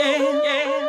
yeah, yeah.